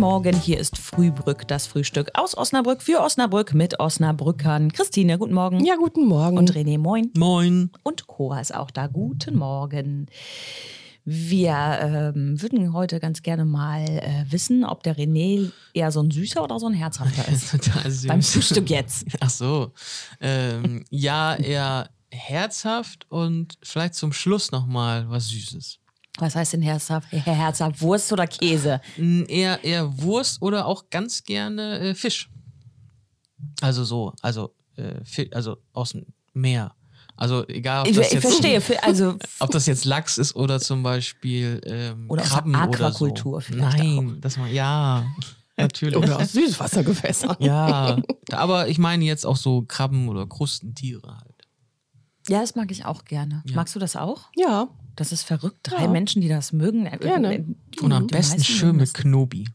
Morgen, hier ist Frühbrück, das Frühstück aus Osnabrück für Osnabrück mit Osnabrückern. Christine, guten Morgen. Ja, guten Morgen. Und René, moin. Moin. Und Cora ist auch da. Guten Morgen. Wir ähm, würden heute ganz gerne mal äh, wissen, ob der René eher so ein süßer oder so ein herzhafter ist. Total süß. Beim Frühstück jetzt. Ach so. Ähm, ja, eher herzhaft und vielleicht zum Schluss nochmal was Süßes. Was heißt denn herzhaft? Herzhaft Wurst oder Käse? Eher, eher Wurst oder auch ganz gerne äh, Fisch. Also so, also, äh, also aus dem Meer. Also egal, ob Ich, das ich jetzt, verstehe. Also ob das jetzt Lachs ist oder zum Beispiel ähm, Oder aus der Krabben oder Aquakultur so. vielleicht Nein, das mal ja, natürlich. Oder aus Süßwassergewässern. Ja, aber ich meine jetzt auch so Krabben oder Krustentiere halt. ja, das mag ich auch gerne. Magst du das auch? Ja. Das ist verrückt. Drei Ja. Menschen, die das mögen. Äh, Gerne. äh, Und am besten schön mit das. Knobi.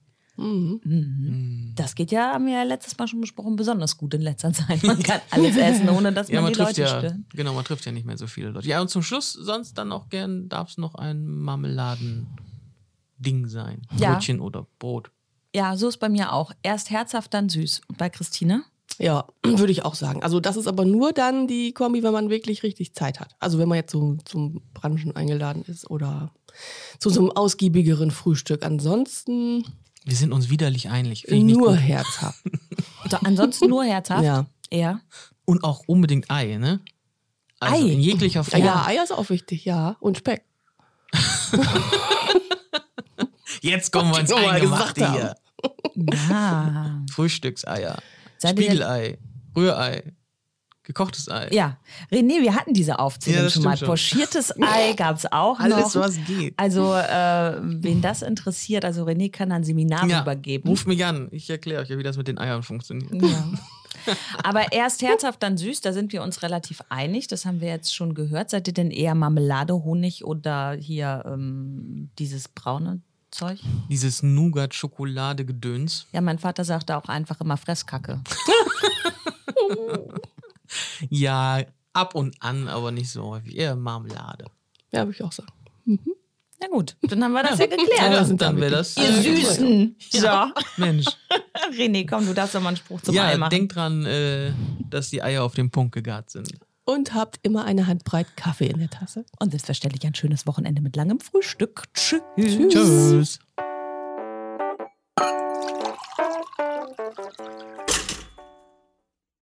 Das geht ja, haben wir ja letztes Mal schon besprochen, besonders gut in letzter Zeit. Man kann alles essen, ohne dass Ja, man man die Leute ja, stört. genau, man trifft ja nicht mehr so viele Leute. Ja, und zum Schluss sonst dann auch gern darf es noch ein Marmeladen-Ding sein. Ja. Brötchen oder Brot. Ja, so ist bei mir auch. Erst herzhaft, dann süß. Und bei Christine? Ja, würde ich auch sagen. Also das ist aber nur dann die Kombi, wenn man wirklich richtig Zeit hat. Also wenn man jetzt so zum Branchen eingeladen ist oder zu so einem ausgiebigeren Frühstück. Ansonsten Wir sind uns widerlich einig. Finde ich nicht nur gut. herzhaft. So, ansonsten nur herzhaft. Ja. Ja. Und auch unbedingt Ei, ne? Also Ei. in jeglicher Ja, Form. ja, Eier ist auch wichtig, ja. Und Speck. Jetzt kommen wir ins Eingemachte gesagt hier. Ja. Frühstückseier. Spiegelei. Rührei. Gekochtes Ei. Ja. René, wir hatten diese Aufzählung Ja, schon mal. schon. Pochiertes Ei gab es auch Alles, noch. was geht. Also, äh, wen das interessiert, also René kann ein Seminar Ja, übergeben. Ruf mich an. Ich erkläre euch, wie das mit den Eiern funktioniert. Ja. Aber erst herzhaft, dann süß, da sind wir uns relativ einig. Das haben wir jetzt schon gehört. Seid ihr denn eher Marmelade, Honig oder hier ähm, dieses braune Zeug? Dieses Nougat-Schokolade-Gedöns. Ja, mein Vater sagte auch einfach immer Fresskacke. Ja, ab und an, aber nicht so häufig. Eher Marmelade. Ja, würde ich auch sagen. Na gut, dann haben wir das ja geklärt. Ja, dann dann wäre das. Ihr Süßen. So. Mensch. René, komm, du darfst doch mal einen Spruch zum Ei Ja, machen. denk dran, äh, dass die Eier auf den Punkt gegart sind. Und habt immer eine Handbreit Kaffee in der Tasse. Und selbstverständlich ein schönes Wochenende mit langem Frühstück. Tschüss. Tschüss.